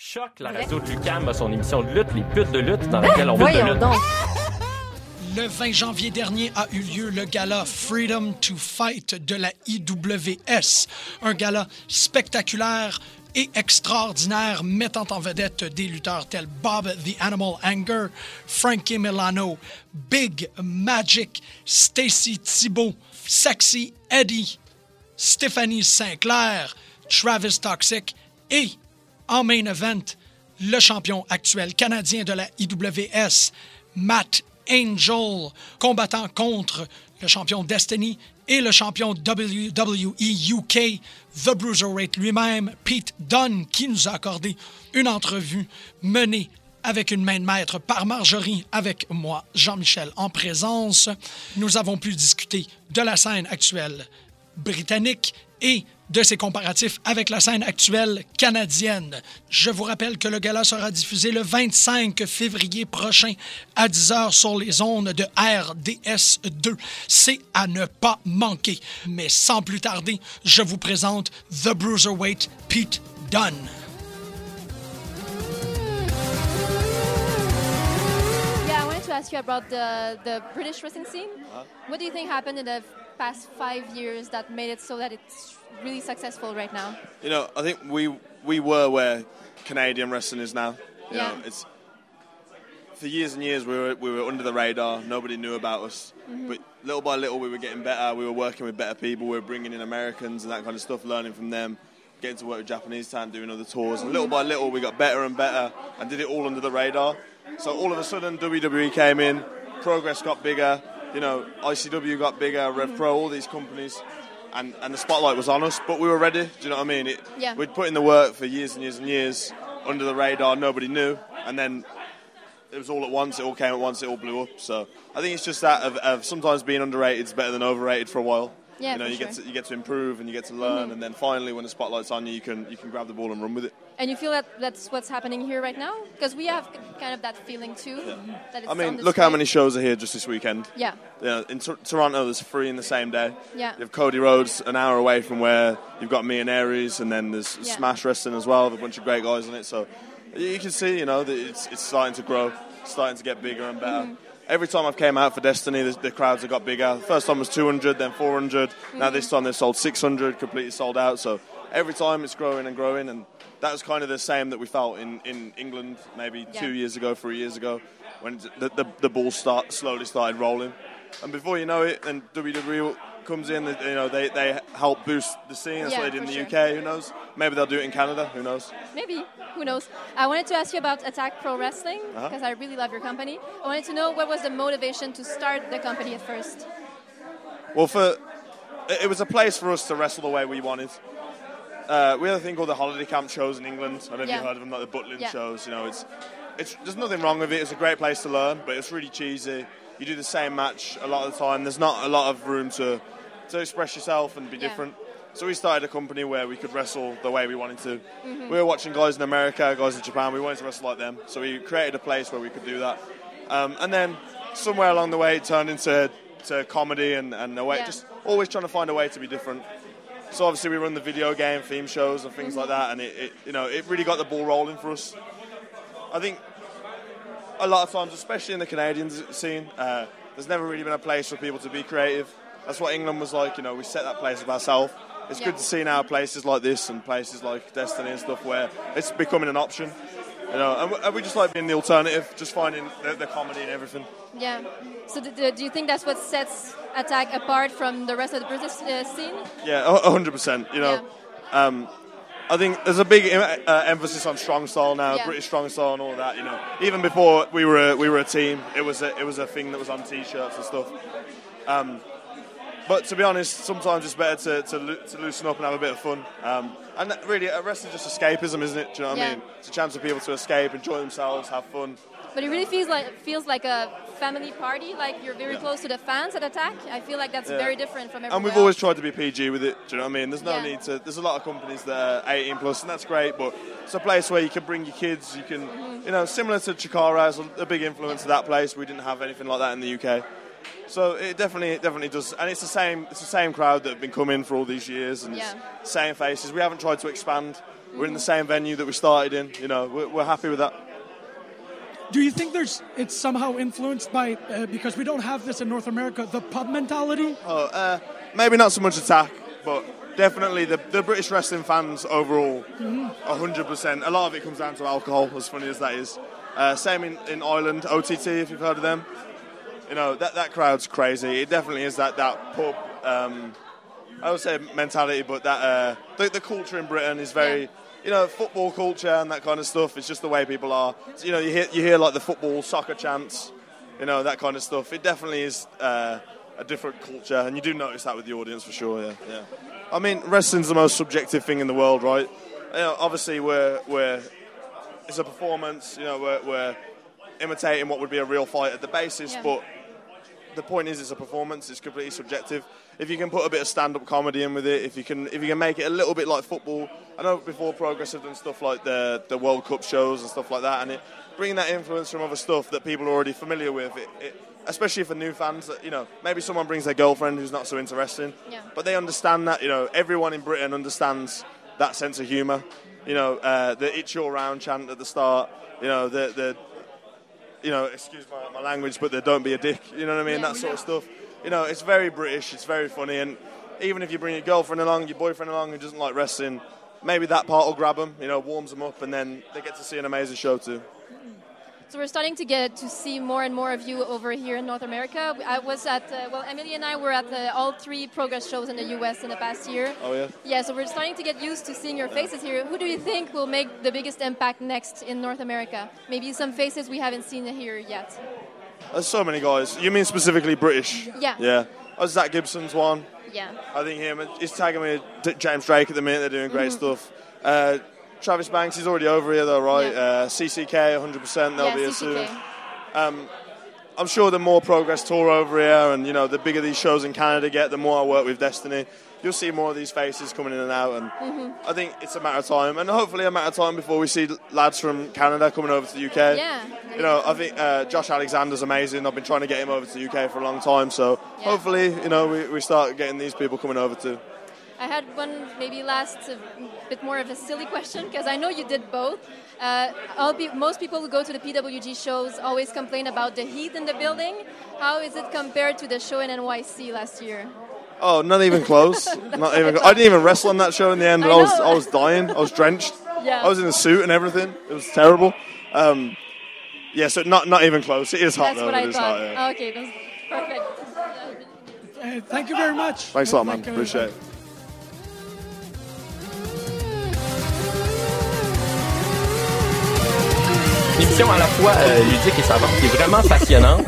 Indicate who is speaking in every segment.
Speaker 1: Choc, la radio de Lucam a son émission de lutte, les putes de lutte, dans laquelle on veut de lutte.
Speaker 2: Le 20 janvier dernier a eu lieu le gala Freedom to Fight de la IWS. Un gala spectaculaire et extraordinaire mettant en vedette des lutteurs tels Bob the Animal Anger, Frankie Milano, Big Magic, Stacy Thibault, Sexy Eddie, Stephanie Sinclair, Travis Toxic et, en main event, le champion actuel canadien de la IWS, Matt Angel, combattant contre le champion Destiny et le champion WWE UK, The Bruiserweight lui-même, Pete Dunne, qui nous a accordé une entrevue menée avec une main de maître par Marjorie, avec moi, Jean-Michel, en présence. Nous avons pu discuter de la scène actuelle britannique et de ses comparatifs avec la scène actuelle canadienne. Je vous rappelle que le gala sera diffusé le 25 février prochain à 10h sur les ondes de RDS2. C'est à ne pas manquer. Mais sans plus tarder, je vous présente The Bruiserweight Pete Dunne.
Speaker 3: Yeah, I wanted to ask you about the, the British wrestling scene. What do you think happened in the past five years that made it so that it's really successful right now?
Speaker 4: You know, I think we we were where Canadian wrestling is now. You
Speaker 3: Yeah.
Speaker 4: know, it's for years and years we were we were under the radar. Nobody knew about us.
Speaker 3: Mm-hmm.
Speaker 4: But little by little we were getting better. We were working with better people. We were bringing in Americans and that kind of stuff, learning from them. Getting to work with Japanese talent, doing other tours, and little by little we got better and better, and did it all under the radar. So all of a sudden WWE came in, Progress got bigger, you know ICW got bigger, uh, Rev Pro, all these companies, and, and the spotlight was on us. But we were ready. Do you know what I mean? It,
Speaker 3: Yeah.
Speaker 4: We'd put in the work for years and years and years under the radar. Nobody knew, and then it was all at once. It all came at once. It all blew up. So I think it's just that of, of sometimes being underrated is better than overrated for a while.
Speaker 3: Yeah,
Speaker 4: you know, you
Speaker 3: sure.
Speaker 4: get to, you get to improve and you get to learn, and then finally, when the spotlight's on you, you can you can grab the ball and run with it.
Speaker 3: And you feel that that's what's happening here right now? Because we have kind of that feeling too. That it's
Speaker 4: I mean,
Speaker 3: on
Speaker 4: look how many shows are here just this weekend.
Speaker 3: Yeah,
Speaker 4: You know, in Tor- Toronto, there's three in the same day.
Speaker 3: Yeah.
Speaker 4: You have Cody Rhodes an hour away from where you've got me and Aries, and then there's
Speaker 3: Yeah.
Speaker 4: Smash Wrestling as well, with a bunch of great guys on it. So you you can see, you know, that it's, it's starting to grow, starting to get bigger and better.
Speaker 3: Mm-hmm.
Speaker 4: Every time I've came out for Destiny, the, the crowds have got bigger. The first time was 200, then 400.
Speaker 3: Mm-hmm.
Speaker 4: Now this time they've sold 600, completely sold out. So every time it's growing and growing, and that was kind of the same that we felt in, in England maybe
Speaker 3: Yeah.
Speaker 4: two years ago, three years ago, when the, the, the ball start slowly started rolling. And before you know it, then WWE comes in. You know, they, they help boost the scene. That's
Speaker 3: Yeah,
Speaker 4: what they did in the
Speaker 3: sure.
Speaker 4: UK. Who knows? Maybe they'll do it in Canada. Who knows?
Speaker 3: maybe. Who knows? I wanted to ask you about Attack Pro Wrestling
Speaker 4: Uh-huh.
Speaker 3: because I really love your company. I wanted to know what was the motivation to start the company at first.
Speaker 4: Well, for it was a place for us to wrestle the way we wanted. Uh, we had a thing called the holiday camp shows in England. I don't know if
Speaker 3: Yeah.
Speaker 4: you heard of them, like the Butlin
Speaker 3: Yeah.
Speaker 4: shows. You know, it's it's there's nothing wrong with it. It's a great place to learn, but it's really cheesy. You do the same match a lot of the time. There's not a lot of room to to express yourself and be
Speaker 3: Yeah.
Speaker 4: different. So we started a company where we could wrestle the way we wanted to.
Speaker 3: Mm-hmm.
Speaker 4: We were watching guys in America, guys in Japan. We wanted to wrestle like them, so we created a place where we could do that. Um, and then somewhere along the way, it turned into to comedy and, and a way
Speaker 3: Yeah.
Speaker 4: just always trying to find a way to be different. So obviously we run the video game theme shows and things like that, and it, it you know it really got the ball rolling for us. I think a lot of times, especially in the Canadian scene, uh, there's never really been a place for people to be creative. That's what England was like. You know, we set that place of ourselves. It's
Speaker 3: Yeah.
Speaker 4: good to see now places like this and places like Destiny and stuff where it's becoming an option. You know, and we, and we just like being the alternative, just finding the, the comedy and everything.
Speaker 3: Yeah. So do, do you think that's what sets Attack apart from the rest of the British uh, scene?
Speaker 4: Yeah, hundred percent. You know, um, I think there's a big em- uh, emphasis on strong style now,
Speaker 3: Yeah.
Speaker 4: British strong style and all that. You know, even before we were a, we were a team, it was a, it was a thing that was on t-shirts and stuff. Um, but to be honest, sometimes it's better to, to, to loosen up and have a bit of fun. Um, and really, uh, wrestling is just escapism, isn't it? Do you know what I mean? It's a chance for people to escape, enjoy themselves, have fun.
Speaker 3: But it really feels like feels like a family party. Like you're very close to the fans at Attack. I feel like that's
Speaker 4: Yeah.
Speaker 3: very different from everywhere.
Speaker 4: And we've
Speaker 3: else.
Speaker 4: always tried to be PG with it. Do you know what I mean? There's no
Speaker 3: Yeah.
Speaker 4: need to. There's a lot of companies that are 18 plus, and that's great. But it's a place where you can bring your kids. You can,
Speaker 3: Mm-hmm.
Speaker 4: you know, similar to Chikara a, a big influence of that place. We didn't have anything like that in the UK. So it definitely, it definitely does, and it's the same. It's the same crowd that have been coming for all these years, and
Speaker 3: Yeah.
Speaker 4: it's same faces. We haven't tried to expand. We're in the same venue that we started in. You know, we're, we're happy with that.
Speaker 5: Do you think there's it's somehow influenced by uh, because we don't have this in North America the pub mentality?
Speaker 4: Oh, uh, maybe not so much attack, but definitely the, the British wrestling fans overall, hundred percent. A lot of it comes down to alcohol. As funny as that is, uh, same in, in Ireland, OTT if you've heard of them. You know that that crowd's crazy. It definitely is that that pub. Um, I would say mentality, but that uh, the, the culture in Britain is very.
Speaker 3: Yeah.
Speaker 4: You know, football culture and that kind of stuff. It's just the way people are. So, you know, you hear you hear like the football, soccer chants, you know that kind of stuff. It definitely is uh, a different culture, and you do notice that with the audience for sure. Yeah, yeah. I mean, wrestling's the most subjective thing in the world, right? You know, obviously, we're we're it's a performance. You know, we're, we're imitating what would be a real fight at the basis,
Speaker 3: Yeah.
Speaker 4: but the point is, it's a performance. It's completely subjective. If you can put a bit of stand-up comedy in with it, if you can, if you can make it a little bit like football. I know before Progress have done stuff like the the World Cup shows and stuff like that, and it bringing that influence from other stuff that people are already familiar with. It, it, especially for new fans, that you know, maybe someone brings their girlfriend who's not so interesting,
Speaker 3: Yeah.
Speaker 4: but they understand that. You know, everyone in Britain understands that sense of humour. You know, uh, the "It's your round" chant at the start. You know, the the you know, excuse my, my language, but the don't be a dick, you know what I mean?
Speaker 3: Yeah.
Speaker 4: that sort of stuff. You know, it's very British, it's very funny, and even if you bring your girlfriend along, your boyfriend along who doesn't like wrestling, maybe that part will grab them, you know, warms them up, and then they get to see an amazing show too.
Speaker 3: So we're starting to get to see more and more of you over here in North America. I was at uh, well, Emily and I were at the, all three progress shows in the U.S. in the past year.
Speaker 4: Oh, yeah?
Speaker 3: Yeah, so we're starting to get used to seeing your faces here. Who do you think will make the biggest impact next in North America? Maybe some faces we haven't seen here yet.
Speaker 4: There's so many guys. You mean specifically British?
Speaker 3: Yeah.
Speaker 4: Yeah. Oh, Zack Gibson's one.
Speaker 3: Yeah.
Speaker 4: I think him. He's tagging with D- James Drake at the minute. They're doing great
Speaker 3: Mm-hmm.
Speaker 4: stuff. Uh, Travis Banks, he's already over here though, right?
Speaker 3: Yeah.
Speaker 4: Uh, CCK, 100%. They'll
Speaker 3: yeah,
Speaker 4: be here
Speaker 3: CCK.
Speaker 4: soon. I'm sure the more progress tour over here, and you know, the bigger these shows in Canada get, the more I work with Destiny. You'll see more of these faces coming in and out, and
Speaker 3: Mm-hmm.
Speaker 4: I think it's a matter of time, and hopefully a matter of time before we see lads from Canada coming over to the UK.
Speaker 3: Yeah.
Speaker 4: You know, I think uh, Josh Alexander's amazing. I've been trying to get him over to the UK for a long time, so
Speaker 3: Yeah.
Speaker 4: hopefully, you know, we, we start getting these people coming over too.
Speaker 3: I had one maybe last uh, bit more of a silly question because I know you did both. Uh, all pe- most people who go to the PWG shows always complain about the heat in the building. How is it compared to the show in NYC last year?
Speaker 4: Oh, not even close. not even. I didn't even wrestle on that show in the end.
Speaker 3: I
Speaker 4: I, was. I was dying. I was drenched.
Speaker 3: Yeah.
Speaker 4: I was in a suit and everything. It was terrible. Um, yeah, so not not even close. It is hot
Speaker 3: That's
Speaker 4: though.
Speaker 3: what
Speaker 4: It
Speaker 3: I
Speaker 4: is
Speaker 3: thought.
Speaker 4: hot. yeah.
Speaker 3: Okay, that's perfect.
Speaker 5: Uh, thank you very much.
Speaker 4: Thanks a lot, man. Appreciate it.
Speaker 1: Une émission à la fois euh, ludique et savante qui est vraiment passionnante.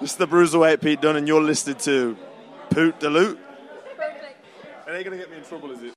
Speaker 4: This is the Bruiserweight Pete Dunne, and you're listed to Poot the Loot. It ain't gonna get me in trouble, is it?